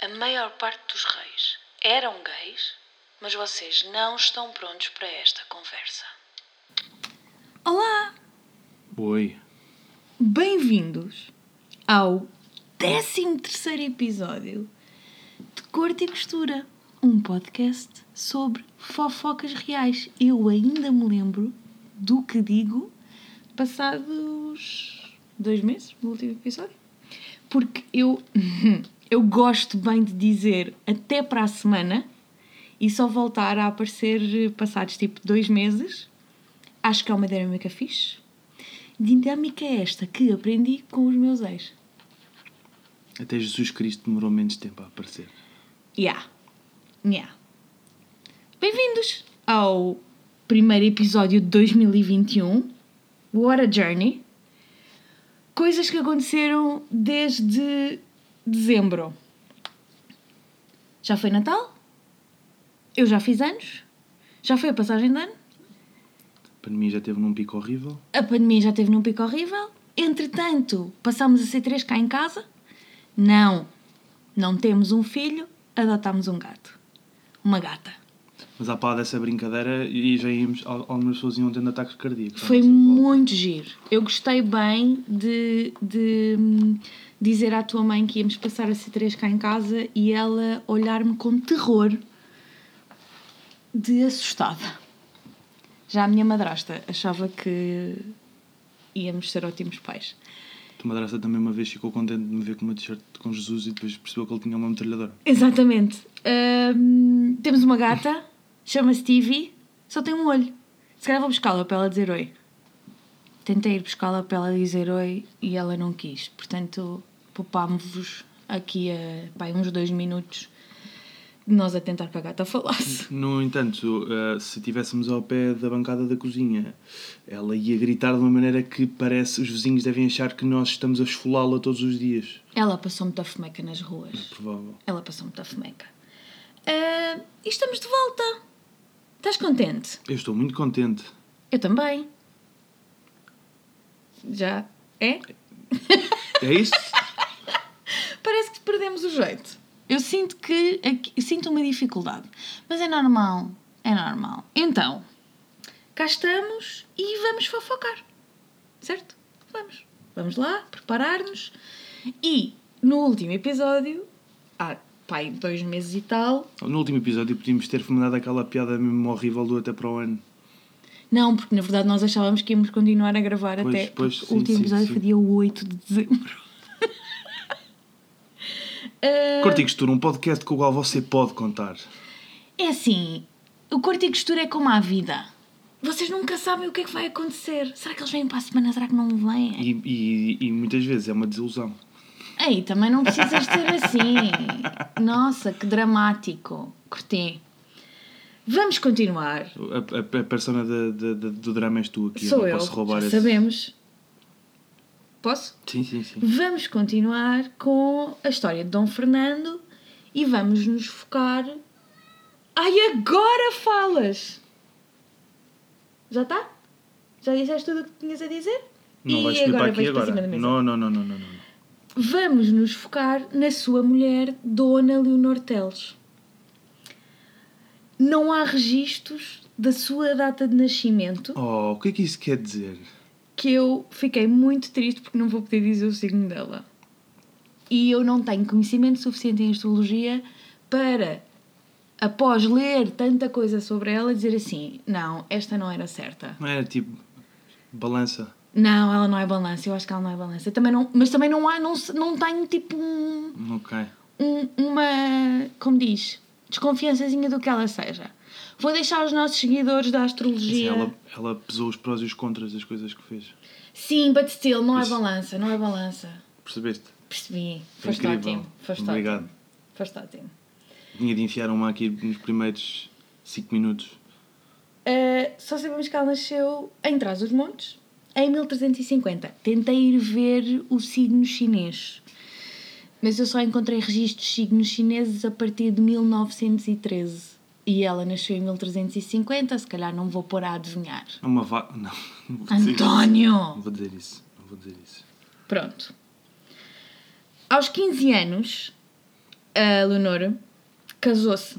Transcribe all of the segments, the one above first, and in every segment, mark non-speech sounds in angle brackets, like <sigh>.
A maior parte dos reis eram gays, mas vocês não estão prontos para esta conversa. Olá! Oi. Bem-vindos ao 13 episódio de Corte e Costura, um podcast sobre fofocas reais. Eu ainda me lembro do que digo passados dois meses do último episódio. Porque eu, <laughs> eu gosto bem de dizer até para a semana e só voltar a aparecer passados tipo dois meses. Acho que é uma dinâmica fixe. Dinâmica é esta que aprendi com os meus ex. Até Jesus Cristo demorou menos tempo a aparecer. Yeah. Yeah. Bem-vindos ao primeiro episódio de 2021. What a journey. Coisas que aconteceram desde dezembro. Já foi Natal? Eu já fiz anos? Já foi a passagem de ano? A pandemia já teve num pico horrível. A pandemia já teve num pico horrível. Entretanto, passámos a ser três cá em casa. Não. Não temos um filho, adotámos um gato. Uma gata. Mas à pala dessa brincadeira e já íamos, al- algumas pessoas iam tendo ataques cardíacos. Foi volta. muito giro. Eu gostei bem de, de dizer à tua mãe que íamos passar a ser três cá em casa e ela olhar-me com terror de assustada. Já a minha madrasta achava que íamos ser ótimos pais. A tua madrasta também uma vez ficou contente de me ver com uma t-shirt com Jesus e depois percebeu que ele tinha uma metralhadora. Exatamente. Hum, temos uma gata, <laughs> chama-se Stevie, só tem um olho. Se calhar vou buscá-la para ela dizer oi. Tentei ir buscá-la para ela dizer oi e ela não quis. Portanto, poupámos-vos aqui a pá, uns dois minutos de nós a tentar que a gata falasse. No entanto, eh, se estivéssemos ao pé da bancada da cozinha, ela ia gritar de uma maneira que parece os vizinhos devem achar que nós estamos a esfolá-la todos os dias. Ela passou muita fomeca nas É ruas. provável. Ela passou muita fomeca. Ah, e estamos de volta. Estás contente? Eu estou muito contente. Eu também. Já é? É isso? <laughs> Perdemos o jeito. Eu sinto que aqui- sinto uma dificuldade, mas é normal, é normal. Então, cá estamos e vamos fofocar, certo? Vamos, vamos lá, preparar-nos. E no último episódio, há pai dois meses e tal, No último episódio podíamos ter mandado aquela piada mesmo horrível do até para o ano. não, porque na verdade nós achávamos que íamos continuar a gravar Pois, até. pois, sim, o último sim, episódio sim. foi dia 8 de dezembro. Ah, Corte e Costura, um podcast com o qual você pode contar. É assim, o corte e costura é como a vida. Vocês nunca sabem o que é que vai acontecer. Será que eles vêm para a semana? Será que não vêm? E, e, e muitas vezes é uma desilusão. Ei, também não precisas ser assim. <laughs> Nossa, que dramático. Curti. Vamos continuar. A, a, a persona da- da- da- do drama és tu aqui. Sou não eu, posso roubar já esse- sabemos. Posso? Sim, sim, sim. Vamos continuar com a história de Dom Fernando e vamos nos focar... Ai, agora falas! Já está? Já disseste tudo o que tinhas a dizer? Não e vais subir para aqui para agora. mesa. Não, não, não, não, não, não. Vamos nos focar na sua mulher, Dona Leonor Teles. Não há registros da sua data de nascimento, Oh, o que é que isso quer dizer? Que eu fiquei muito triste porque não vou poder dizer o signo dela. E eu não tenho conhecimento suficiente em astrologia para, após ler tanta coisa sobre ela, dizer assim: não, esta não era certa. Não era tipo balança. Não, ela não é balança, eu acho que ela não é balança. Também não, mas também não há, não, não tenho tipo um, Ok. um- uma, como diz, desconfiançazinha do que ela seja. Vou deixar os nossos seguidores da Assim, astrologia. ela, ela pesou os prós e os contras das coisas que fez. Sim, but still, não é balança, não é balança. Percebeste? Percebi. Foste Incrível. ótimo. Foste Obrigado. ótimo. Foste ótimo. Tinha de enfiar uma aqui nos primeiros 5 minutos. Uh, só sabemos que ela nasceu em Trás os Montes, em 1350. Tentei ir ver o signo chinês, mas eu só encontrei registros de signos chineses a partir de 1913. E ela nasceu em 1350, se calhar não vou pôr a adivinhar. Uma vaca. <laughs> Não, não vou dizer isso. António! Não vou dizer isso. Não vou dizer isso. Pronto. Aos 15 anos, a Leonor casou-se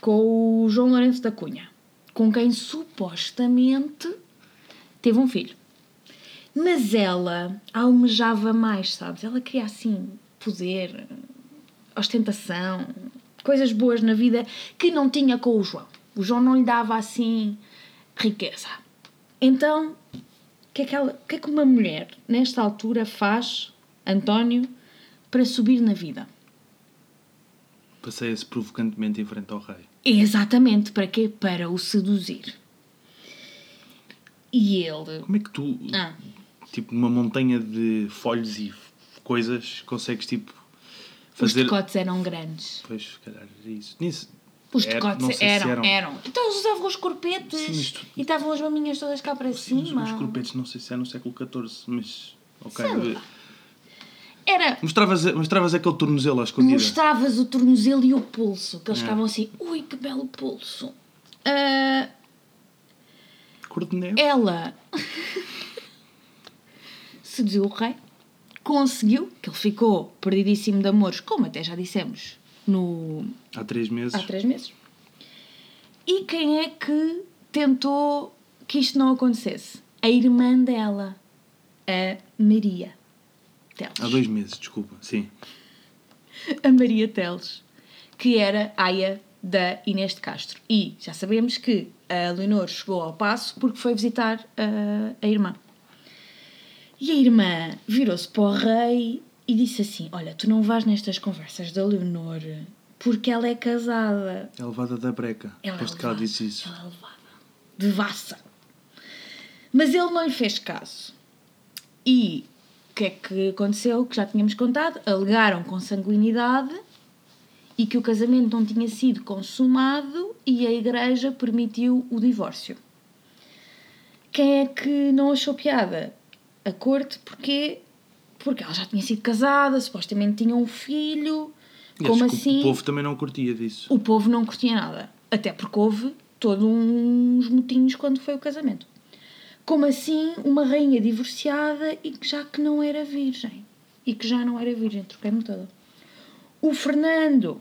com o João Lourenço da Cunha, com quem supostamente teve um filho. Mas ela almejava mais, sabes? Ela queria assim poder, ostentação, coisas boas na vida que não tinha com o João. O João não lhe dava assim riqueza. Então, o que, é que, ela, que é que uma mulher nesta altura faz, António, para subir na vida? Passeia-se provocantemente em frente ao rei. Exatamente, para quê? Para o seduzir. E ele. Como é que tu, Ah, tipo, numa montanha de folhos e coisas, consegues, tipo, os fazer... decotes eram grandes. Pois, se calhar, era isso. Nisso, Os era- decotes sei se eram, eram, Então eles usavam os corpetes Sim, tu- e estavam as maminhas todas cá para Sim, os- cima. os corpetes, não sei se é no século XIV, mas... Ok. Era. Mostravas, mostravas aquele tornozelo à escondida. Mostravas o tornozelo e o pulso, que eles É. ficavam assim, ui que belo pulso. Ah, Cor de neve. ela <laughs> seduziu o rei, conseguiu, que ele ficou perdidíssimo de amores, como até já dissemos no, Há três meses. há três meses. E quem é que tentou que isto não acontecesse? A irmã dela, a Maria Teles. Há dois meses, desculpa. Sim. A Maria Teles, que era aia da Inês de Castro. E já sabemos que a Leonor chegou ao passo porque foi visitar a, a irmã. E a irmã virou-se para o rei e disse assim: Olha, tu não vais nestas conversas da Leonor porque ela é casada. É levada da breca. Ela é Aposto que ela disse isso. Ela é levada. Devassa. Mas ele não lhe fez caso. E o que é que aconteceu? Que já tínhamos contado. Alegaram consanguinidade e que o casamento não tinha sido consumado e a igreja permitiu o divórcio. Quem é que não achou piada? A corte, porque porque ela já tinha sido casada, supostamente tinha um filho. E Como assim? O povo também não curtia disso. o povo não curtia nada. Até porque houve todos uns motinhos quando foi o casamento. Como assim uma rainha divorciada e que já que não era virgem? E que já não era virgem, troquei-me toda. O Fernando,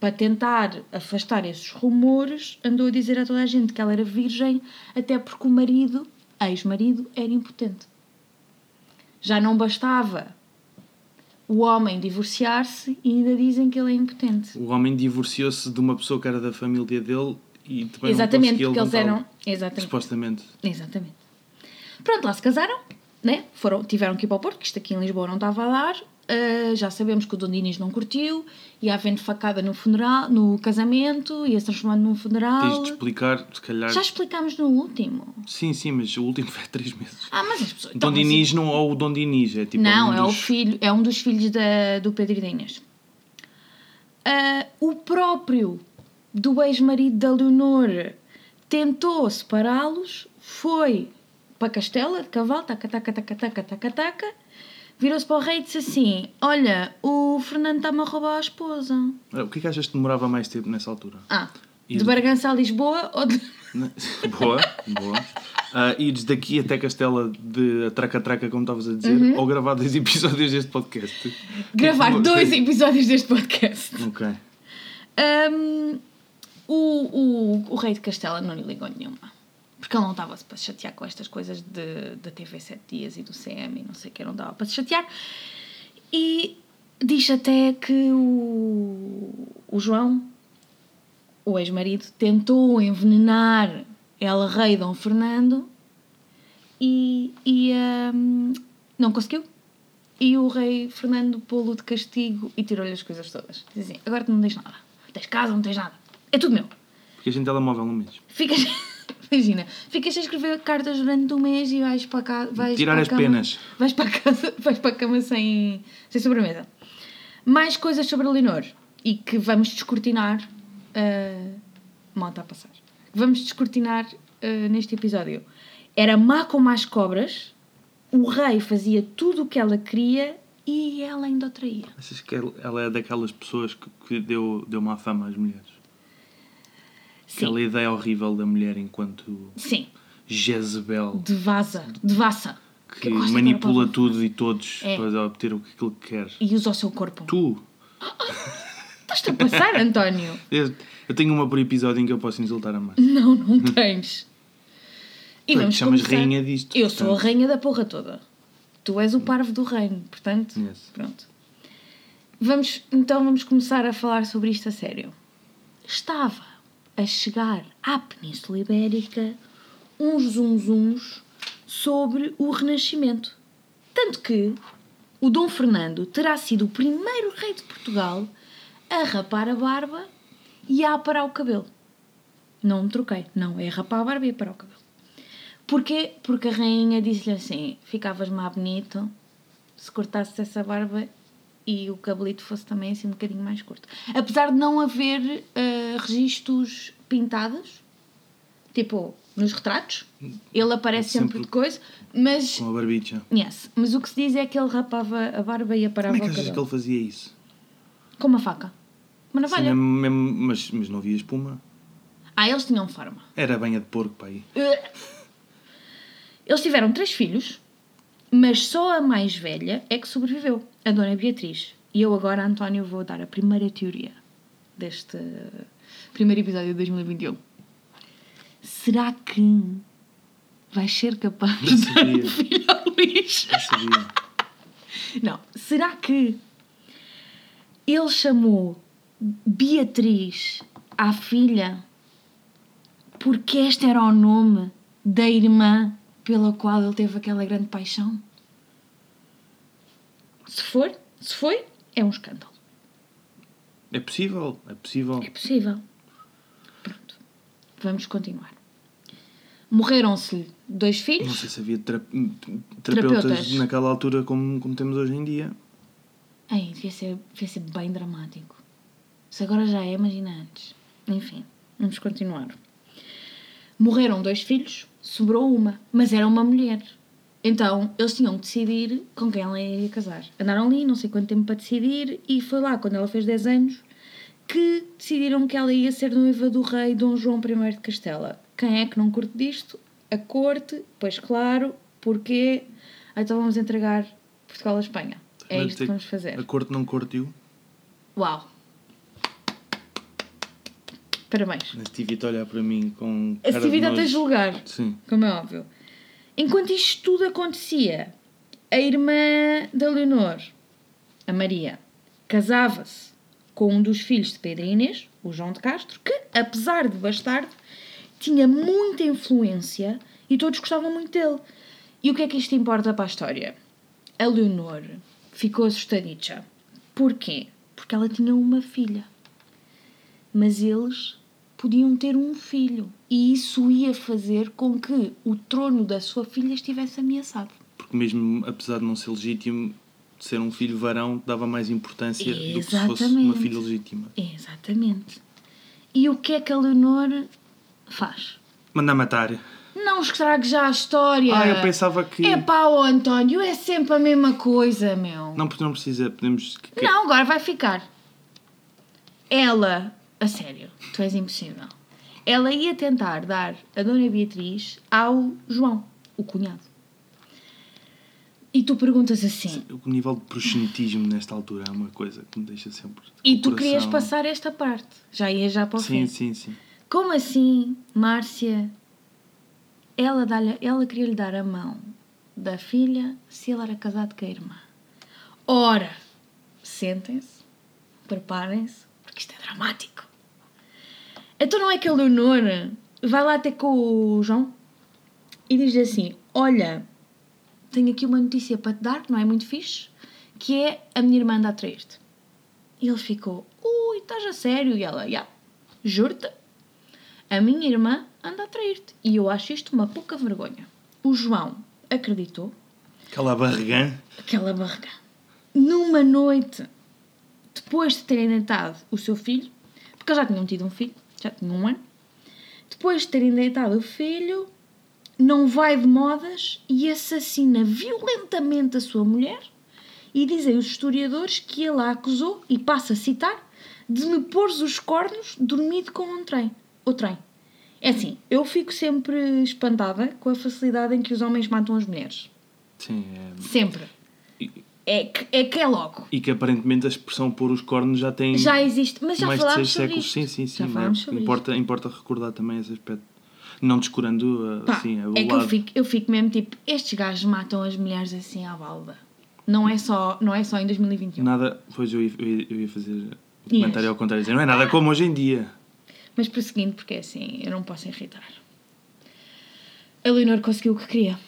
para tentar afastar esses rumores, andou a dizer a toda a gente que ela era virgem, até porque o marido, ex-marido, era impotente. Já não bastava o homem divorciar-se e ainda dizem que ele é impotente. O homem divorciou-se de uma pessoa que era da família dele e também Exatamente, não porque eles eram. Exatamente. Supostamente. Exatamente. Pronto, lá se casaram, né? Foram, tiveram que ir para o Porto, que isto aqui em Lisboa não estava a dar. Ah, já sabemos que o Dom Dinis não curtiu, ia havendo facada no funeral, no casamento, ia se transformando num Tens funeral. de explicar, se calhar. Já explicámos no último. Sim, sim, mas o último <laughs> foi há três meses. Ah, mas as pessoas. Dom então, Dinis não é o Dom Dinis, é tipo. Não, um é o filho, é um dos filhos da, do Pedro e da Inês. Ah, o próprio do ex-marido da Leonor tentou separá-los, foi para Castela de cavalo, taca, taca, taca, taca, taca, taca, virou-se para o rei e disse assim: Olha, o Fernando está-me a roubar a esposa. O que é que achas que demorava mais tempo nessa altura? Ah, E de Bargança a Lisboa ou de. Né? <laughs> boa, boa. Ah, ires daqui até Castela de traca-traca, como estavas a dizer, Uhum. ou gravar dois <laughs> episódios deste podcast? gravar Tipo, dois episódios deste podcast? Ok. Hum, o, o, o rei de Castela não lhe ligou nenhuma. Porque ele não estava para se chatear com estas coisas de, da TV 7 Dias e do CM e não sei o que, não dava para se chatear. E diz até que o, o João, o ex-marido, tentou envenenar ela, rei Dom Fernando, e, e hum, não conseguiu. E o rei Fernando pô-lo de castigo e tirou-lhe as coisas todas. Diz assim, agora tu não tens nada. Tens casa, não tens nada. É tudo meu. Ficas em telemóvel no mês. Ficas... <laughs> Imagina, ficas a escrever cartas durante um mês e vais para casa... Vais Tirar para a as cama, penas. Vais para casa, <laughs> vais para a cama sem, sem sobremesa. Mais coisas sobre a Leonor e que vamos descortinar... Uh... Mal está a passar. Vamos descortinar uh, neste episódio. Era má como as cobras, o rei fazia tudo o que ela queria e ela ainda o traía. Achas que ela é daquelas pessoas que, que deu, deu má fama às mulheres? Sim, Aquela ideia horrível da mulher enquanto sim. Jezebel, De vaza, de vaça. que de manipula tudo e todos É. para obter o que aquilo que quer. E usa o seu corpo. Tu, Estás-te a passar, António? <laughs> Eu, eu tenho uma por episódio em que eu posso insultar a mais. Não, não tens. E Tu é que vamos chamas começar- rainha disto, Eu sou a portanto. rainha da porra toda. Tu és o parvo do reino, portanto, Yes. pronto. Vamos, então vamos começar a falar sobre isto a sério. Estava a chegar à Península Ibérica uns zunzuns sobre o Renascimento. Tanto que o Dom Fernando terá sido o primeiro rei de Portugal a rapar a barba e a aparar o cabelo. Não me troquei. Não, é rapar a barba e aparar o cabelo. Porquê? Porque a rainha disse-lhe assim: ficavas mais bonito se cortasses essa barba e o cabelito fosse também assim um bocadinho mais curto. Apesar de não haver eh, registros pintados, tipo nos retratos, ele aparece sempre, Sempre. de coisa, mas. Com a barbicha. Yes, mas o que se diz é que ele rapava a barba e aparava Como é que achas que ele fazia isso? Com uma faca. Uma Sim, navalha. mesmo- mesmo- mas, mas não havia espuma. Ah, eles tinham forma. Era banha de porco para aí. Eles tiveram três filhos, mas só a mais velha é que sobreviveu, a Dona Beatriz. E eu agora, António, vou dar a primeira teoria deste primeiro episódio de 2021. Será que vais ser capaz de dar um filho ao Luís? Eu sabia. Não, será que ele chamou Beatriz à filha porque este era o nome da irmã pela qual ele teve aquela grande paixão? Se for, se foi, é um escândalo. É possível, é possível. É possível. Pronto. Vamos continuar. Morreram-se dois Não filhos. sei se havia tera- terapeutas, Terapeutas. naquela altura como, como temos hoje em dia. Ai, devia ser, devia ser bem dramático. Se agora já é, imagina antes. Enfim, vamos continuar. Morreram dois filhos, sobrou uma, mas era uma mulher. Então, eles tinham que decidir com quem ela ia casar. Andaram ali, não sei quanto tempo para decidir, e foi lá, quando ela fez 10 anos, que decidiram que ela ia ser noiva do rei Dom João I de Castela. Quem é que não curte disto? A corte, pois claro, porque então vamos entregar Portugal à Espanha. É Vai isto que vamos fazer. A corte não curtiu. Uau! Parabéns. A Stevie olhar para mim com. A cara de atividade a nojo. julgar, Sim. como é óbvio. Enquanto isto tudo acontecia, a irmã da Leonor, a Maria, casava-se com um dos filhos de Pedro e Inês, o João de Castro, que, apesar de bastardo, tinha muita influência e todos gostavam muito dele. E o que é que isto importa para a história? A Leonor ficou assustadicha. Porquê? Porque ela tinha uma filha. Mas eles podiam ter um filho. E isso ia fazer com que o trono da sua filha estivesse ameaçado. Porque mesmo apesar de não ser legítimo, ser um filho varão dava mais importância do que se fosse uma Exatamente. filha legítima. Exatamente. E o que é que a Leonor faz? Manda matar. Não estrague já a história. Ah, eu pensava que. É pá, António, é sempre a mesma coisa, meu. Não, porque não precisa. Podemos. Não, agora vai ficar. Ela, a sério, tu és impossível. Ela ia tentar dar a Dona Beatriz ao João, o cunhado. E tu perguntas assim, O nível de proxenetismo nesta altura é uma coisa que me deixa sempre. e tu querias passar esta parte? Já ia já para o Sim, fim. sim, sim. Como assim, Márcia? Ela, ela queria-lhe dar a mão da filha se ele era casado com a irmã. Ora, sentem-se, preparem-se, porque isto é dramático. Então não é que a Leonor vai lá ter com o João e diz-lhe assim: Olha, tenho aqui uma notícia para te dar que não é muito fixe, que é a minha irmã anda a trair-te. E ele ficou: Ui, estás a sério? E ela: Já, juro-te, a minha irmã anda a trair-te. E eu acho isto uma pouca vergonha. O João acreditou, Aquela barrigã. aquela barriga. Numa noite, depois de terem deitado o seu filho, porque eles já tinham tido um filho, já tinham um ano, depois de terem deitado o filho, não vai de modas e assassina violentamente a sua mulher e dizem os historiadores que ele a acusou, e passa a citar, de me pôr os cornos dormido com um trem. O trem. É assim, eu fico sempre espantada com a facilidade em que os homens matam as mulheres. Sim, é. Sempre. É que é, que é logo. E que aparentemente a expressão pôr os cornos já tem Já existe, mas já mais de falámos seis sobre séculos. isto. Sim, sim, sim. Já não é? falámos sobre importa, importa recordar também esse aspecto. Não descurando Pá, assim, o é que eu fico, eu fico mesmo tipo, estes gajos matam as mulheres assim à balda. Não é só, não é só em 2021. Nada. Pois eu ia, eu ia- eu ia fazer o comentário ao contrário. dizer, Não é nada como hoje em dia. Mas prosseguindo, porque é assim, eu não posso irritar. A Leonor conseguiu o que queria.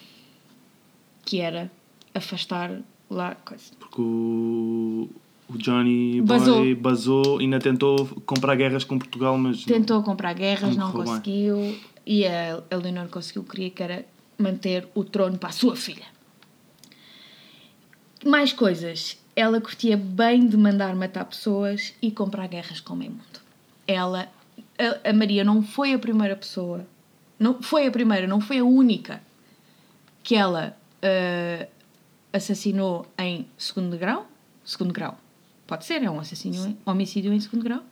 Que era afastar lá coisa. Porque o, o Johnny Basou. Boy basou e ainda tentou comprar guerras com Portugal, mas. não. Tentou comprar guerras, Não não correu bem. conseguiu. E a, Leonor conseguiu queria, que era manter o trono para a sua filha. Mais coisas. Ela curtia bem de mandar matar pessoas e comprar guerras com o meio mundo. Ela, a, a Maria não foi a primeira pessoa, não foi a primeira, não foi a única que ela ah, assassinou em segundo grau. Segundo grau. Pode ser, é um assassínio, em- homicídio em segundo grau.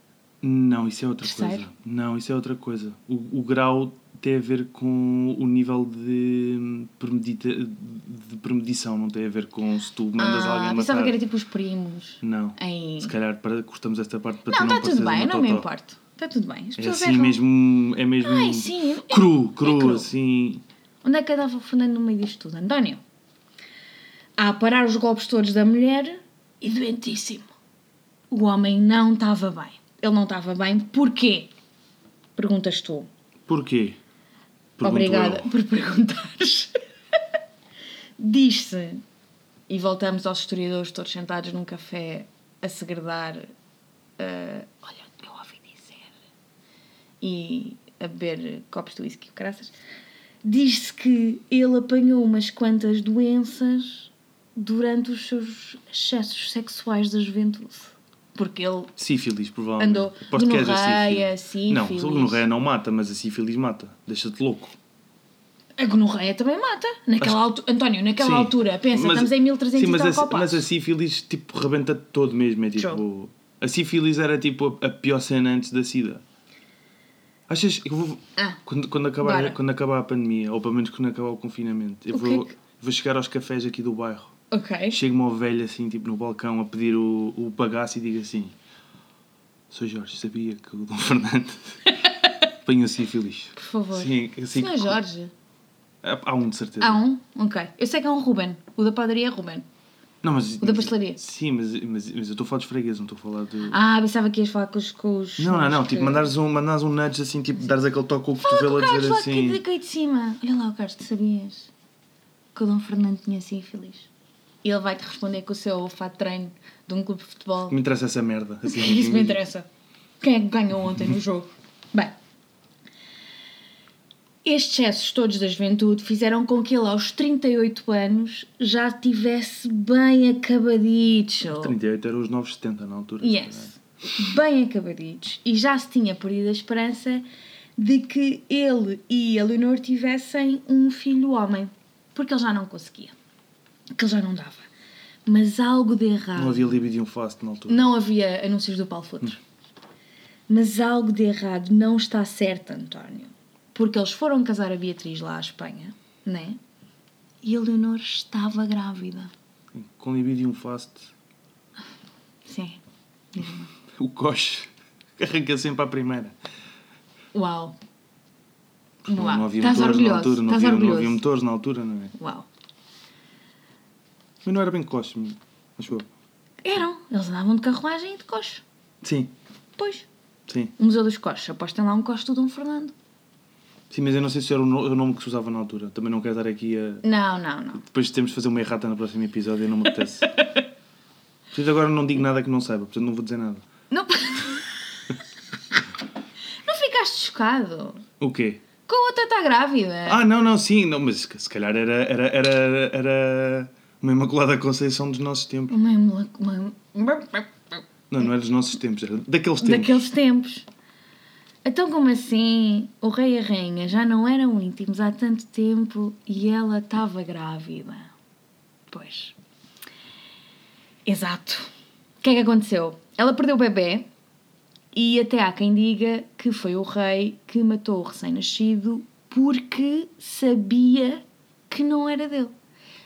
Não, isso é outra Terceiro? coisa. Não, isso é outra coisa. O, o grau tem a ver com o nível de, premedita, de premedição, não tem a ver com se tu mandas ah, alguém pensava matar. que era tipo os primos. Não. Em... Se calhar para, cortamos esta parte para Não, tu não está tudo bem, não me importo. Está tudo bem. As É assim erram. mesmo, é mesmo Ai, sim. é- cru, cru, cru. assim. Onde é que eu estava fundando no meio disto tudo? António? A parar os golpes todos da mulher e doentíssimo. O homem não estava bem. Ele não estava bem. Porquê? Perguntas tu. Porquê? Pergunto Obrigada eu. por perguntares. <laughs> Diz-se, e voltamos aos historiadores todos sentados num café a segredar. eh, olha, eu ouvi dizer. E a beber copos de whisky, graças. Diz-se que ele apanhou umas quantas doenças durante os seus excessos sexuais da juventude. Porque ele Sífilis, provavelmente. andou Aposto que a gonorreia, sífilis. Não, sífilis. o gonorreia não mata, mas a sífilis mata. Deixa-te louco. A gonorreia também mata. Naquela Acho- altura, António, naquela Sim. altura, pensa, Mas- estamos em 1300 Sim, e mas tal a, mas a sífilis, tipo, rebenta todo mesmo. É tipo... True. A sífilis era, tipo, a, a pior cena antes da sida. Achas que eu vou... Ah, Quando, quando, acabar, Bora. quando acabar a pandemia, ou pelo menos quando acabar o confinamento, eu O vou, é que- vou chegar aos cafés aqui do bairro. Ok. Chega uma velha assim, tipo, no balcão a pedir o, o bagaço e digo assim: Sou Jorge, sabia que o Dom <laughs> Fernando apanhou sífilis. Por favor. Sim, assim, Jorge. Há há um de certeza. Há um? Ok. Eu sei que há um Ruben. O da padaria é Ruben. Não, mas, O da pastelaria. Sim, mas, mas, mas eu estou a falar dos fregueses, não estou a falar do. Ah, pensava que ias falar com os. Com os não, não, não. os Tipo, que- mandares um, mandares um nudge assim, tipo, dares aquele toque com o cotovelo a dizer lá assim. de caí de cima. Olha lá o Carlos, tu sabias que o Dom Fernando tinha sífilis? E ele vai-te responder com o seu fato de treino de um clube de futebol. Me interessa essa merda. <laughs> Assim, Isso me interessa. Quem é que ganhou ontem no jogo? Bem, estes excessos todos da juventude fizeram com que ele, aos 38 anos, já tivesse bem acabadito. 38 era os 970 na altura. Yes. Bem acabaditos. E já se tinha perdido a esperança de que ele e a Leonor tivessem um filho homem. Porque ele já não conseguia. Que ele já não dava. Mas algo de errado. Não havia libidium fast na altura. Não havia anúncios do Paulo Futre. Mas algo de errado não está certo, António. Porque eles foram casar a Beatriz lá à Espanha, né? E a Leonor estava grávida. Com libidium fast, Sim. O coche <laughs> arranca sempre à primeira. Uau. Não, não havia Estás motores na orgulhoso. altura, não havia, não havia motores na altura, não é? Uau. Mas não era bem coche, acho eu. Eram. Eles andavam de carruagem e de coche. Sim, Pois. sim. O Museu dos Coches. Apostem lá um coche do Dom Fernando. Sim, mas eu não sei se era o no- o nome que se usava na altura. Também não quero estar aqui a. Não, não, não. Depois temos de fazer uma errata no próximo episódio e não me apetece. <laughs> Portanto, agora não digo nada que não saiba, portanto não vou dizer nada. Não. <laughs> não ficaste chocado? O quê? Com a outra está grávida. Ah, não, não, sim, não, mas se calhar era, era, era, era uma Imaculada Conceição dos nossos tempos. Uma, uma, Não, não era dos nossos tempos, era daqueles tempos. daqueles tempos. Então, como assim? O rei e a rainha já não eram íntimos há tanto tempo e ela estava grávida. Pois. Exato. O que é que aconteceu? Ela perdeu o bebê e até há quem diga que foi o rei que matou o recém-nascido porque sabia que não era dele.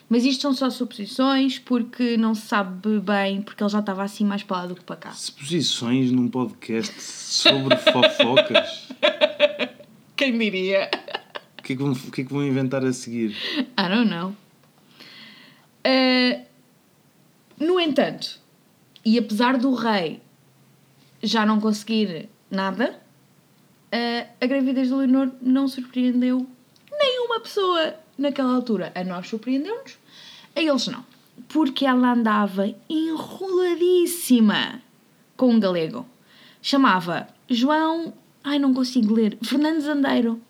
Mas isto são só suposições, porque não se sabe bem, porque ele já estava assim mais para lá do que para cá. Suposições num podcast sobre fofocas. <laughs> Quem diria? O que, é que vão, que é que vão inventar a seguir? I don't know. Uh, no entanto, e apesar do rei já não conseguir nada, uh, a gravidez de Leonor não surpreendeu nenhuma pessoa naquela altura. A nós surpreendeu-nos, a eles não. Porque ela andava enroladíssima com um galego. Chamava João. Ai, não consigo ler. Fernandes Andeiro.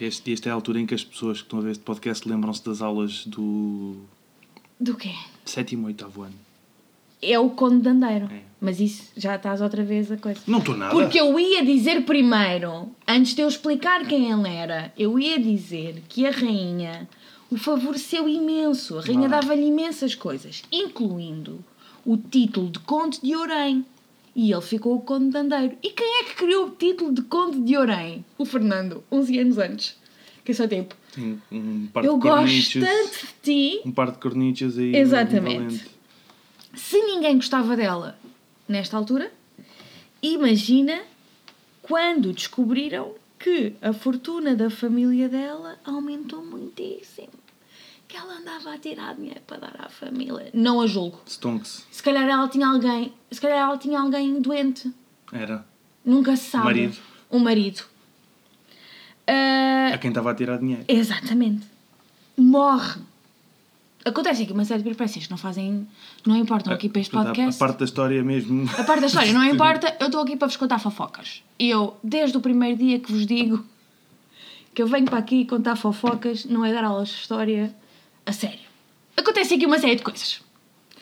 Este, esta é a altura em que as pessoas que estão a ver este podcast lembram-se das aulas do Do quê? sétimo, oitavo ano. É o Conde de Andeiro. É. Mas isso já estás outra vez a coisa. Não estou nada. Porque eu ia dizer primeiro, antes de eu explicar quem ele era, eu ia dizer que a rainha o favoreceu imenso. A rainha dava-lhe imensas coisas, incluindo o título de Conde de Orém. E ele ficou o Conde de Andeiro. E quem é que criou o título de Conde de Orém? O Fernando, 11 anos antes. Que é só tipo, Sim, um par eu de gosto cornichos. tanto de ti. Um par de cornichos aí. Exatamente. Se ninguém gostava dela nesta altura, imagina quando descobriram que a fortuna da família dela aumentou muitíssimo. Que ela andava a tirar dinheiro para dar à família. Não a julgo. Stonks. Se calhar ela tinha alguém, se calhar ela tinha alguém doente. Era. Nunca se sabe. Marido. Um marido. Ah, A quem estava a tirar dinheiro. Exatamente. Morre. Acontece aqui uma série de peripécias que não fazem. não importam aqui para este podcast. A parte da história mesmo. A parte da história não <laughs> importa, eu estou aqui para vos contar fofocas. E eu, desde o primeiro dia que vos digo que eu venho para aqui contar fofocas, não é dar aulas de história a sério. Acontece aqui uma série de coisas.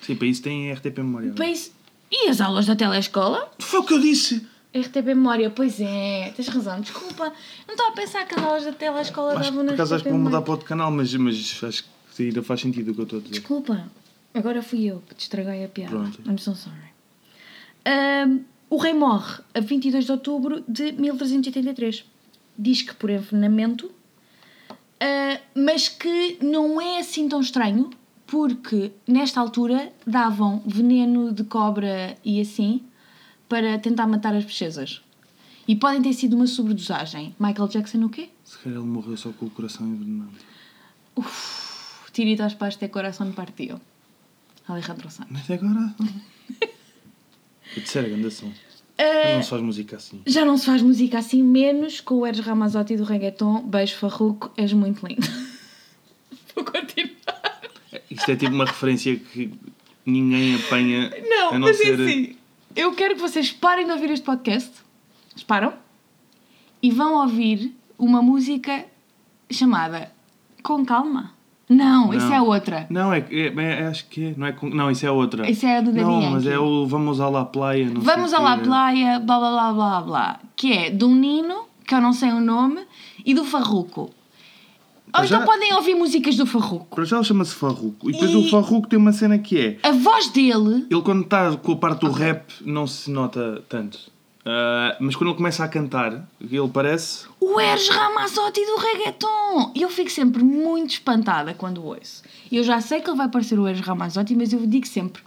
Sim, para isso tem RTP Memória. Pois, e as aulas da telescola? Foi o que eu disse! RTP Memória, pois é, tens razão, desculpa. Não estava a pensar que as aulas da telescola davam por na acaso acho que vou mudar para outro canal, mas, mas acho que ainda faz sentido o que eu estou a dizer. Desculpa, agora fui eu que te estraguei a piada. Pronto. I'm so sorry. Ahm, o rei morre a 22 de outubro de 1383. Diz que por envenenamento, ah, mas que não é assim tão estranho, porque nesta altura davam veneno de cobra e assim para tentar matar as princesas. E podem ter sido uma sobredosagem. Michael Jackson o quê? Se calhar ele morreu só com o coração envenenado. Tiritas para este coração partido. Alejandro Sanz. Mas agora. Eu te sério, grande som. Ah, Não se faz música assim. Já não se faz música assim, menos com o Eres Ramazotti do reggaeton. Beijo farruco, és muito lindo. <laughs> Vou continuar. Isto é tipo uma referência que ninguém apanha. Não, a não mas ser. é assim. Eu quero que vocês parem de ouvir este podcast. Param. E vão ouvir uma música chamada Com Calma. Não, isso Não. é outra. Não, é, é, é- acho que é. Não, é não, isso é outra. Isso é a do Daddy Não, mas Yankee. é o Vamos à La Playa. Não Vamos sei à La. Playa, blá blá blá blá blá. Que é de um Nino, que eu não sei o nome, e do Farruco. Ou então já- podem ouvir músicas do Farruco. Para já ele chama-se Farruco. E depois E- o Farruco tem uma cena que é. A voz dele Ele quando está com a parte do rap não se nota tanto. Ah, mas quando ele começa a cantar, ele parece. o Eres Ramazotti do reggaeton. E eu fico sempre muito espantada quando o ouço. Eu já sei que ele vai parecer o Eres Ramazotti, mas eu digo sempre: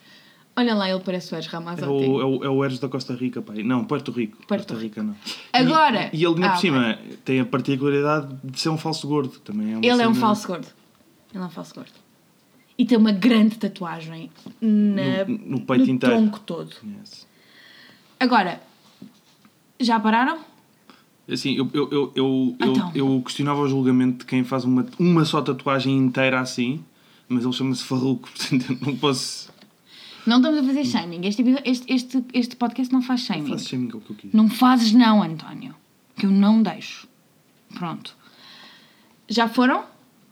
olha lá, ele parece o Eres É Ramazotti. o, é, o, é o Eres da Costa Rica, pai. Não, Puerto Rico. Puerto Costa Rica não. Agora- E, e ele, ainda Ah, por cima, tem a particularidade de ser um falso gordo. Também é Ele é um cena- falso gordo. Ele é um falso gordo. E tem uma grande tatuagem na, No- no peito no inteiro. tronco todo. Yes. Agora, já pararam? Assim, eu, eu, eu, eu, eu- Então. eu questionava o julgamento de quem faz uma, uma só tatuagem inteira assim, mas ele chama-se Farruco, <laughs> portanto eu não posso. Não estamos a fazer shaming. Este, este, este, este podcast não faz shaming. Faço shaming ao que eu quis. Não fazes não, António. Que eu não deixo. Pronto. Já foram?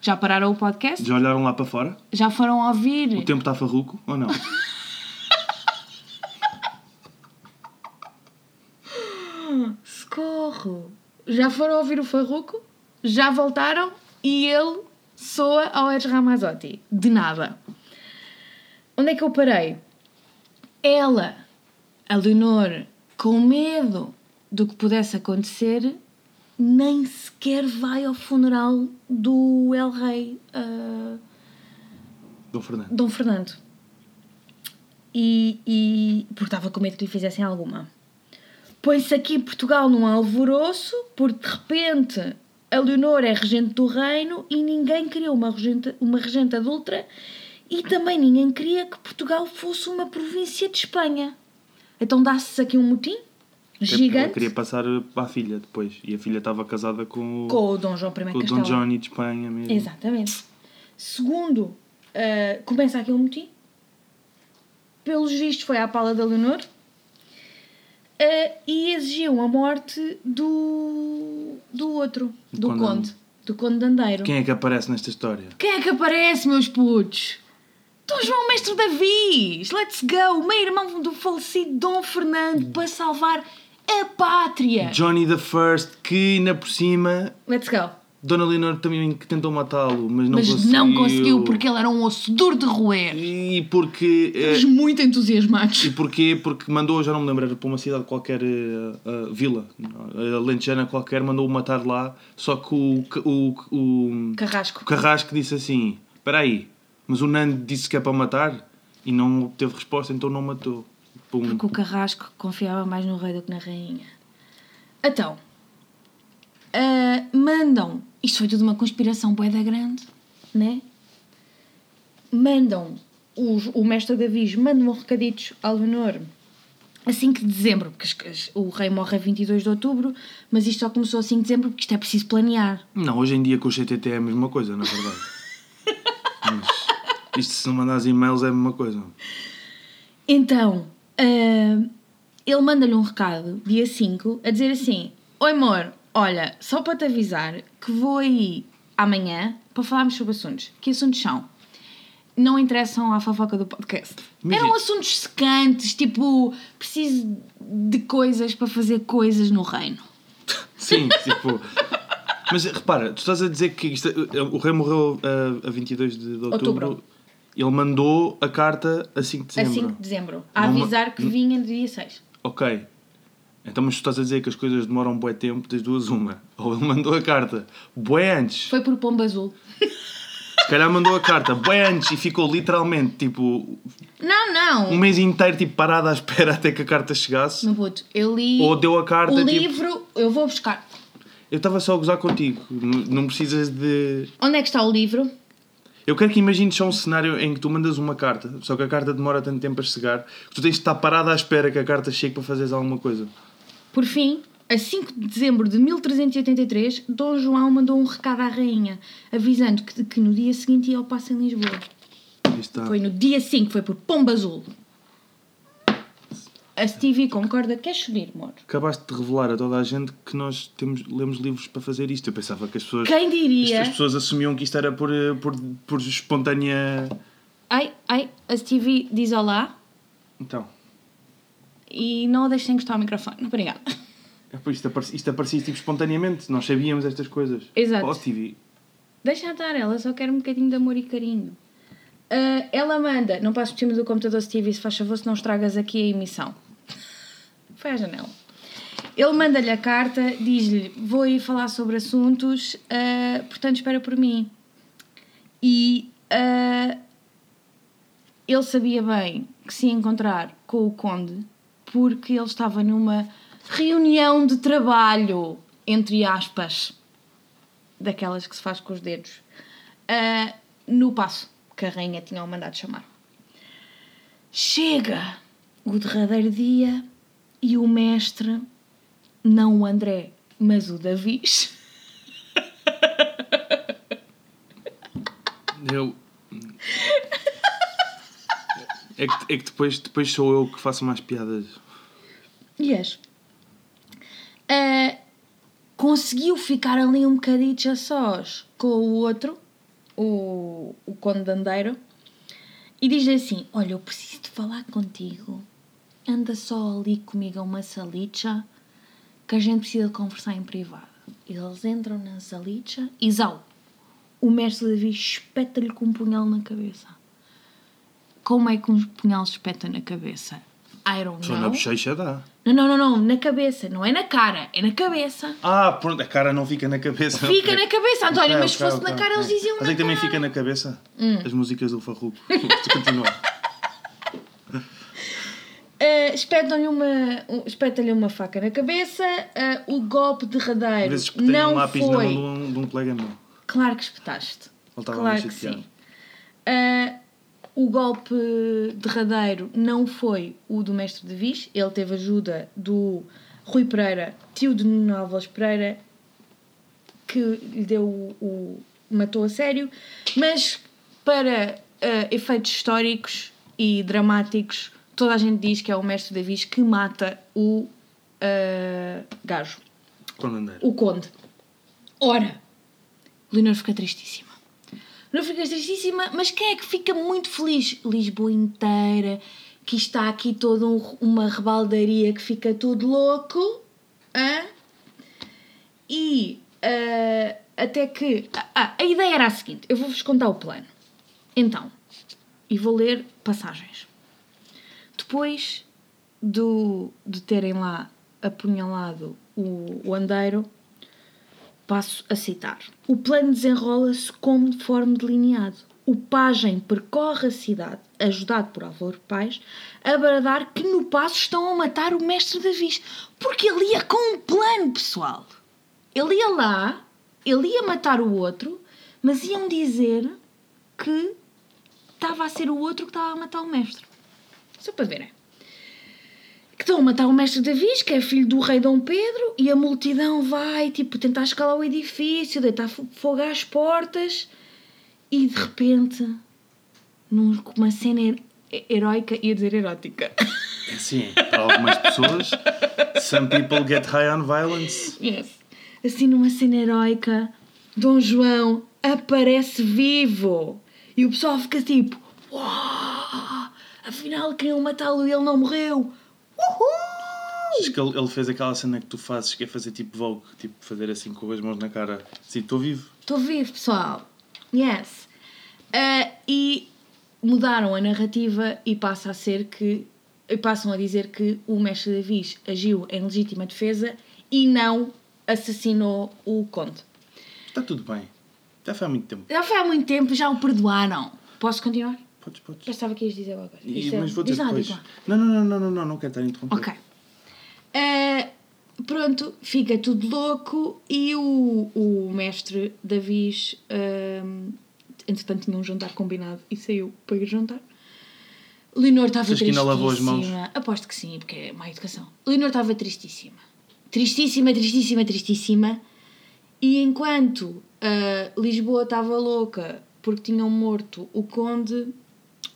Já pararam o podcast? Já olharam lá para fora? Já foram O ouvir? tempo está farruco ou não? <laughs> Socorro! Já foram ouvir o Farruco? Já voltaram? E ele soa ao Eres Ramazotti. De nada. Onde é que eu parei? Ela, a Leonor, com medo do que pudesse acontecer, nem sequer vai ao funeral do El Rei. ah, Dom Fernando. Dom Fernando. E, e porque estava com medo que lhe fizessem alguma. Põe-se aqui em Portugal num alvoroço, porque de repente a Leonor é regente do reino e ninguém queria uma regente, uma regente adulta e também ninguém queria que Portugal fosse uma província de Espanha. Então dá-se aqui um motim gigante queria passar para a filha depois. E a filha estava casada com, o- com o Dom João I com o. Dom Johnny de Espanha mesmo. Exatamente. Segundo, ah, começa aqui um motim. Pelos vistos, foi à pala da Leonor. Ah, e exigiam a morte do, do outro, do Conde. conde. Do conde de Andeiro. Quem é que aparece nesta história? Quem é que aparece, meus putos? Dom João Mestre Davis! Let's go! Meio-irmão do falecido Dom Fernando para salvar a pátria! Johnny the First, que ainda por cima, Let's go! Dona Leonor também que tentou matá-lo, mas não Mas conseguiu. não conseguiu porque ele era um osso duro de roer. E porque. Estamos muito entusiasmados. E porquê? Porque mandou, já não me lembro, era para uma cidade qualquer, eh, eh, vila, a lentejana qualquer, mandou-o matar lá, só que o, o, o, Carrasco. o Carrasco disse assim, espera aí, mas o Nando disse que é para matar e não obteve resposta, então não matou. Pum. Porque o Carrasco confiava mais no rei do que na rainha. Então, ah, mandam. Isto foi tudo uma conspiração boeda grande, né? Mandam. Os, o mestre Davis mandam recaditos a Leonor a 5 de dezembro, porque o rei morre a 22 de outubro, mas isto só começou a 5 de dezembro porque isto é preciso planear. Não, hoje em dia com o CTT é a mesma coisa, na verdade. <laughs> mas isto se não mandares e-mails é a mesma coisa. Então, ah, ele manda-lhe um recado, dia 5, a dizer assim: Oi, amor, olha, só para te avisar que vou aí amanhã para falarmos sobre assuntos. Que assuntos são? Não interessam à fofoca do podcast. Mas Eram assuntos secantes, tipo, preciso de coisas para fazer coisas no reino. Sim, tipo. Mas repara, tu estás a dizer que isto- o rei morreu a, a 22 de, de outubro. Outubro. Ele mandou a carta a 5 de A dezembro. 5 de dezembro. A Não ma- avisar que vinha no dia 6. Ok. Então, mas tu estás a dizer que as coisas demoram um bué tempo, das duas uma. Ou ele mandou a carta bué antes. Foi por Pomba Azul. Se calhar mandou a carta bué antes e ficou literalmente, tipo, Não, não. um mês inteiro, tipo, parado à espera até que a carta chegasse. Meu puto, eu li. Ou deu a carta, O tipo- livro, eu vou buscar. Eu estava só a gozar contigo. N- Não precisas de... Onde é que está o livro? Eu quero que imagines só um cenário em que tu mandas uma carta, só que a carta demora tanto tempo a chegar, que tu tens de estar parado à espera que a carta chegue para fazeres alguma coisa. Por fim, a 5 de dezembro de 1383, Dom João mandou um recado à rainha, avisando que, que no dia seguinte ia ao passo em Lisboa. Está. Foi no dia 5, foi por Pomba Azul. A Stevie concorda. Queres subir, amor? Acabaste de revelar a toda a gente que nós temos, lemos livros para fazer isto. Eu pensava que as pessoas, Quem diria? as pessoas assumiam que isto era por, eh, por, por espontânea. Ai, ai, a Stevie diz olá Então, e não a deixem encostar ao microfone. Obrigada. é isto, aparecia, isto aparecia tipo espontaneamente. Nós sabíamos estas coisas. Exato. Oh, TV. Deixa estar, ela só quer um bocadinho de amor e carinho. Ah, ela manda, não passes por cima do computador Stevie, se faz favor, se não estragas aqui a emissão. <laughs> Foi à janela. Ele manda-lhe a carta, diz-lhe: Vou ir falar sobre assuntos, ah, portanto espera por mim. E ah, ele sabia bem que se encontrar com o Conde porque ele estava numa reunião de trabalho, entre aspas daquelas que se faz com os dedos, ah, no passo que a rainha tinha o mandado chamar. Chega o derradeiro dia e o mestre, não o André, mas o Davis, Eu. <laughs> É que, é que depois, depois sou eu que faço mais piadas. yes, ah, conseguiu ficar ali um bocadinho a sós com o outro, o, o Conde de Andeiro, e diz-lhe assim: Olha, eu preciso de falar contigo. Anda só ali comigo a uma salicha que a gente precisa conversar em privado. Eles entram na salicha e zau! O mestre Davi espeta-lhe com um punhal na cabeça. Como é que um punhal se espeta na cabeça? I don't Só na know. bochecha dá. Não, não, não, não, na cabeça. Não é na cara, é na cabeça. Ah, pronto, a cara não fica na cabeça. Fica na cabeça, António, Ok, mas se fosse ok, na cara eles diziam Mas na aí também cara. Hum. fica na cabeça as músicas do Farruco. <laughs> Continua. Uh, <laughs> espetam-lhe uma, um- espetam-lhe uma faca na cabeça, uh, o golpe derradeiro vezes que não um lápis na foi... mão de um, de um colega meu. Claro que espetaste. Ele estava Claro que sim. Uh, o golpe derradeiro não foi o do mestre de Viz, ele teve ajuda do Rui Pereira, tio de Nuno Álvares Pereira, que lhe deu o, o- matou a sério, mas para uh, efeitos históricos e dramáticos, toda a gente diz que é o mestre de Viz que mata o uh, gajo andar. o conde. Ora, Leonor fica tristíssima. Leonor fica tristíssima, mas quem é que fica muito feliz? Lisboa inteira, que está aqui toda um- uma rebaldaria que fica tudo louco. hã? E ah, até que. Ah, a ideia era a seguinte: eu vou-vos contar o plano. Então, e vou ler passagens. Depois do, de terem lá apunhalado o, o andeiro, passo a citar. O plano desenrola-se como de forma delineado. O pajem percorre a cidade, ajudado por Álvaro Pais, a bradar que no passo estão a matar o mestre Davis. Porque ele ia com um plano, pessoal. Ele ia lá, ele ia matar o outro, mas iam dizer que estava a ser o outro que estava a matar o mestre. Só para verem. Que estão a matar o mestre Davis, que é filho do rei Dom Pedro, e a multidão vai, tipo, tentar escalar o edifício, deitar fo- fogo às portas, e de repente, num- uma cena her- heroica, ia dizer erótica. É assim, para algumas pessoas, some people get high on violence. Yes. Assim, numa cena heroica, Dom João aparece vivo. E o pessoal fica tipo: Uau! Afinal, queriam matá-lo e ele não morreu. Uhul! Acho que ele, ele fez aquela cena que tu fazes, que é fazer tipo Vogue, tipo fazer assim com as mãos na cara. Sim, estou vivo. Estou vivo, pessoal. Yes. Ah, e mudaram a narrativa e passa a ser que. e passam a dizer que o mestre Davis agiu em legítima defesa e não assassinou o conde. Está tudo bem. Já foi há muito tempo. Já foi há muito tempo, já o perdoaram. Posso continuar? Podes, podes. Pensava que ias dizer alguma coisa. E- é- mas vou diz dizer depois. Não, não, não, não, não, não, não quero estar a interromper. Ok. Eh, pronto, fica tudo louco e o, o mestre Davis, um, entretanto, tinha um jantar combinado e saiu para ir jantar. Leonor estava ainda lavou as mãos? tristíssima. Aposto que sim, porque é má educação. Leonor estava tristíssima. Tristíssima, tristíssima, tristíssima. E enquanto ah, Lisboa estava louca porque tinham morto o conde,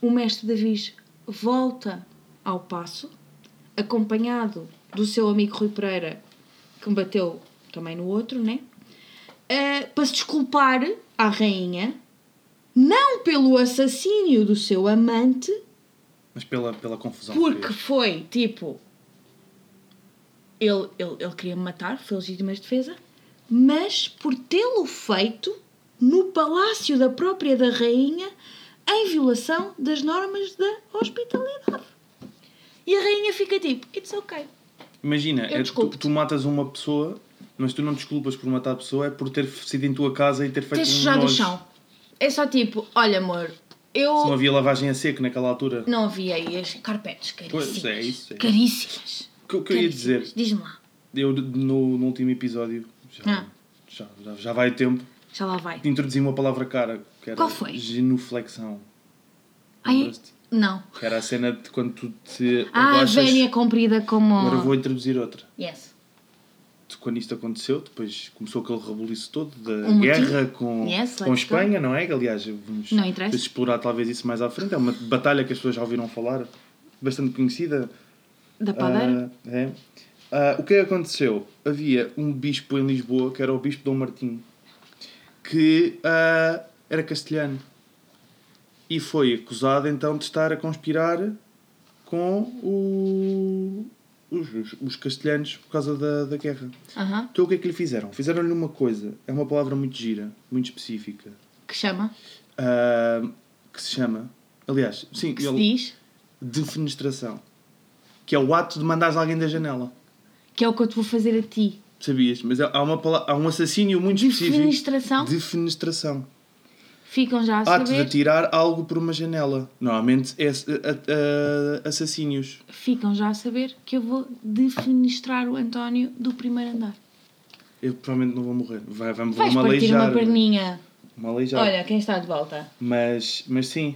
o mestre Davis volta ao passo, acompanhado do seu amigo Rui Pereira, que bateu também no outro, né? Ah, para se desculpar à rainha, não pelo assassínio do seu amante, Mas pela, pela confusão. que porque foi tipo. Ele, ele, ele queria me matar, foi legítima defesa, mas por tê-lo feito no palácio da própria da rainha em violação das normas da hospitalidade. E a rainha fica tipo, it's okay. Imagina, é, tu, tu matas uma pessoa, mas tu não desculpas por matar a pessoa, é por ter sido em tua casa e ter feito Tens um sujado o chão. É só tipo, olha amor, eu. Se não havia lavagem a seco naquela altura. Não havia aí as carpetes caríssimas. Pois, é isso, é. Caríssimas. O que, o que eu ia dizer, Diz-me lá. eu no, no último episódio, já, Ah. já, já, já vai tempo, Já lá vai. introduzi uma palavra cara, que era Qual foi? genuflexão. Ai, não. Que era a cena de quando tu te Ah, a vénia comprida como. Agora vou introduzir outra. Yes. Quando isto aconteceu, depois começou aquele rebuliço todo da Um guerra com, Yes, com Espanha, não é? Aliás, vamos Não interessa. explorar talvez isso mais à frente. É uma batalha que as pessoas já ouviram falar, bastante conhecida. Da padeira? Ah, é. Ah, o que é que aconteceu? Havia um bispo em Lisboa, que era o bispo Dom Martim, que ah, era castelhano. E foi acusado então de estar a conspirar com o- os, os- os castelhanos por causa da, da guerra. Aham. Então o que é que lhe fizeram? Fizeram-lhe uma coisa, é uma palavra muito gira, muito específica, Que chama? ah, que se chama, aliás, sim, Que se diz? defenestração. que é o ato de mandares alguém da janela. Que é o que eu te vou fazer a ti. Sabias? Mas há, uma, há um assassínio muito específico. Defenestração. Defenestração. Ficam já a Ato de saber. atirar algo por uma janela. Normalmente é a- a- a- assassínios. Ficam já a saber que eu vou defenestrar o António do primeiro andar. Eu provavelmente não vou morrer. Vai, vai, Vais vou-me partir uma perninha. Me aleijar. Olha, quem está de volta? Mas, mas sim.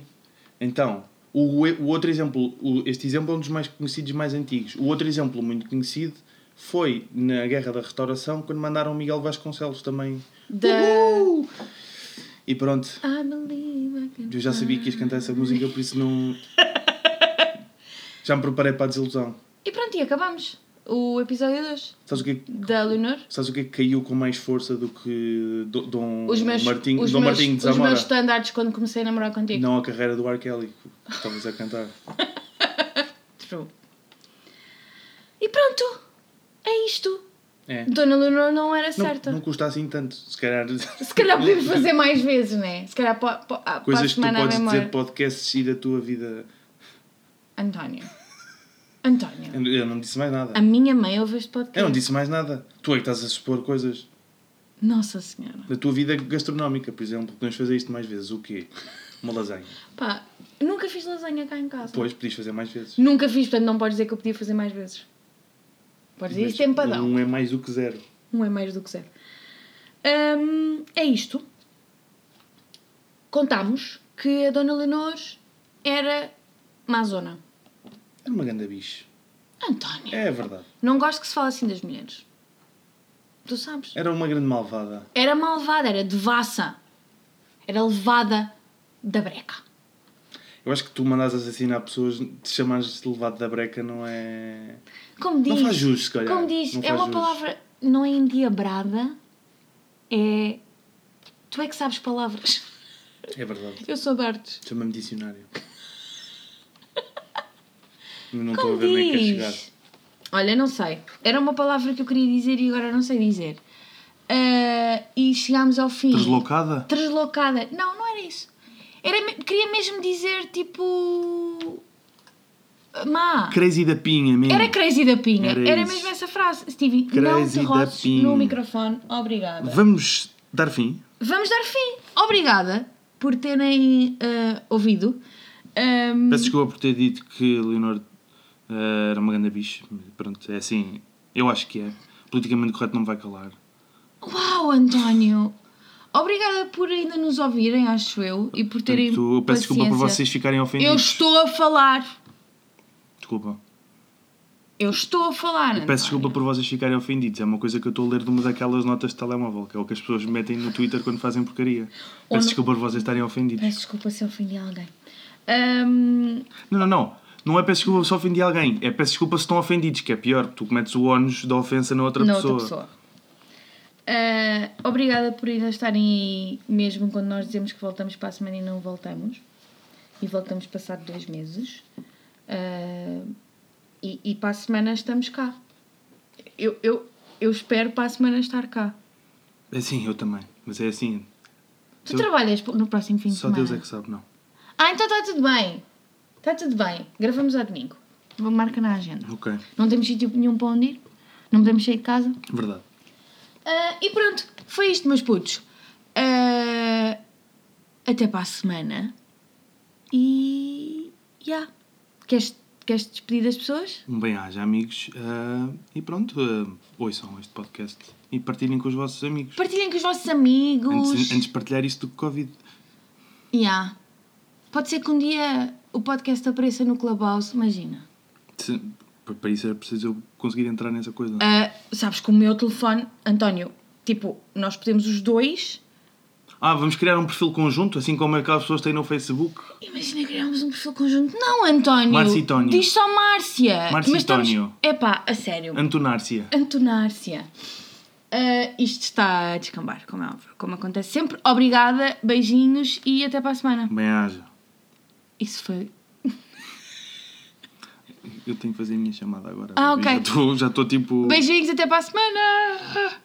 Então, o, o outro exemplo, o- este exemplo é um dos mais conhecidos mais antigos. O outro exemplo muito conhecido foi na Guerra da Restauração, quando mandaram Miguel Vasconcelos também. Da. Uhul! E pronto, eu já sabia que ias cantar essa música, por isso não. <laughs> Já me preparei para a desilusão. E pronto, e acabamos. O episódio 2 Sabes o que, é que- da Leonor. sabes o que é que caiu com mais força do que Do- Dom, Os meus, Martinho, os Dom meus, Martinho de os Zamora? meus standards quando comecei a namorar contigo. Não a carreira do R. Kelly, que estavas a cantar. <laughs> True. E pronto. É isto. É. Dona Leonor não era Não, certa. não custa assim tanto. Se calhar. Se calhar podemos <laughs> fazer mais vezes, né? Se calhar para, para a Coisas que tu podes dizer podcasts e da tua vida. António. António. Eu não disse mais nada. A minha mãe ouve este podcast. Eu não disse mais nada. Tu é que estás a supor coisas Nossa Senhora. da tua vida gastronómica, por exemplo. Podemos fazer isto mais vezes. O quê? Uma lasanha. Pá, nunca fiz lasanha cá em casa. Depois podias fazer mais vezes. Nunca fiz, portanto não podes dizer que eu podia fazer mais vezes. Podes dizer isto é empadão. Um é mais do que zero. Um é mais do que zero. Hum, é isto. Contámos que a Dona Leonor era mazona. É uma grande bicho. António, É verdade. não gosto que se fale assim das mulheres. Tu sabes. Era uma grande malvada. Era malvada, era devassa. Era levada da breca. Eu acho que tu mandas assassinar pessoas, te chamares de levado da breca não é. Como diz, Não faz jus, se calhar. Como diz, é uma jus. palavra, não é endiabrada, é. Tu é que sabes palavras. É verdade. Eu sou de artes. Chama-me dicionário. <laughs> não estou a ver nem quer chegar. Olha, não sei. Era uma palavra que eu queria dizer e agora não sei dizer. Ah, e chegámos ao fim. Deslocada? Deslocada. Não, não era queria mesmo dizer tipo. Má. Crazy da pinha mesmo. Era crazy da pinha. Era Era, mesmo essa frase. Stevie, não Crazy te da roces pinha. no microfone. Obrigada. Vamos dar fim? Vamos dar fim. Obrigada por terem ah, ouvido. Ahm, Peço desculpa por ter dito que Leonor eh, era uma grande bicho. Pronto, é assim. Eu acho que é. Politicamente correto não me vai calar. Uau, António! Obrigada por ainda nos ouvirem, acho eu, e por terem. Portanto, eu peço desculpa por paciência. vocês ficarem Eu ofendidos. estou a falar. Desculpa. Eu estou a falar. Eu peço desculpa por vocês ficarem ofendidos. É uma coisa que eu estou a ler de uma daquelas notas de telemóvel, que é o que as pessoas metem no Twitter quando fazem porcaria. Peço desculpa por vocês estarem ofendidos. Peço desculpa se ofendi alguém. Ahm, Não, não, não. Não é peço desculpa se ofendi alguém. É peço desculpa se estão ofendidos, que é pior. Tu cometes o ónus da ofensa na outra na pessoa. outra pessoa. Ah, obrigada por ainda estarem aí, mesmo quando nós dizemos que voltamos para a semana e não voltamos. E voltamos passado dois meses. Ah, e, e para a semana estamos cá. Eu, eu, eu espero para a semana estar cá. É sim, eu também. Mas é assim. Tu Eu- trabalhas no próximo fim de Só semana? Deus é que sabe, não. Ah, então está tudo bem. Está tudo bem. Gravamos ao domingo. Vou marcar na agenda. Ok. Não temos sítio nenhum para onde ir. Não podemos sair de casa. Verdade. Ah, e pronto, foi isto, meus putos. Ah, até para a semana. E. Já. Queres, queres despedir das pessoas? Um bem-aja, amigos. ah, e pronto, ah, ouçam este podcast e partilhem com os vossos amigos. Partilhem com os vossos amigos. Antes, antes de partilhar isto do Covid. Já. Pode ser que um dia o podcast apareça no Clubhouse, imagina. Se- para isso era preciso eu conseguir entrar nessa coisa. Ah, sabes que o meu telefone, António, tipo, nós podemos os dois. Ah, vamos criar um perfil conjunto, assim como aquelas pessoas têm no Facebook. Imagina criarmos um perfil conjunto. Não, António. Marcitónio. Diz só Márcia. Marcitónio. É pá, a sério. Antonárcia. Antonárcia. Ah, isto está a descambar, como é óbvio, como acontece sempre. Obrigada, beijinhos e até para a semana. Bem-aja. Isso foi. Eu tenho que fazer a minha chamada agora. Ah, ok. Já estou tipo. Beijinhos, até para a semana!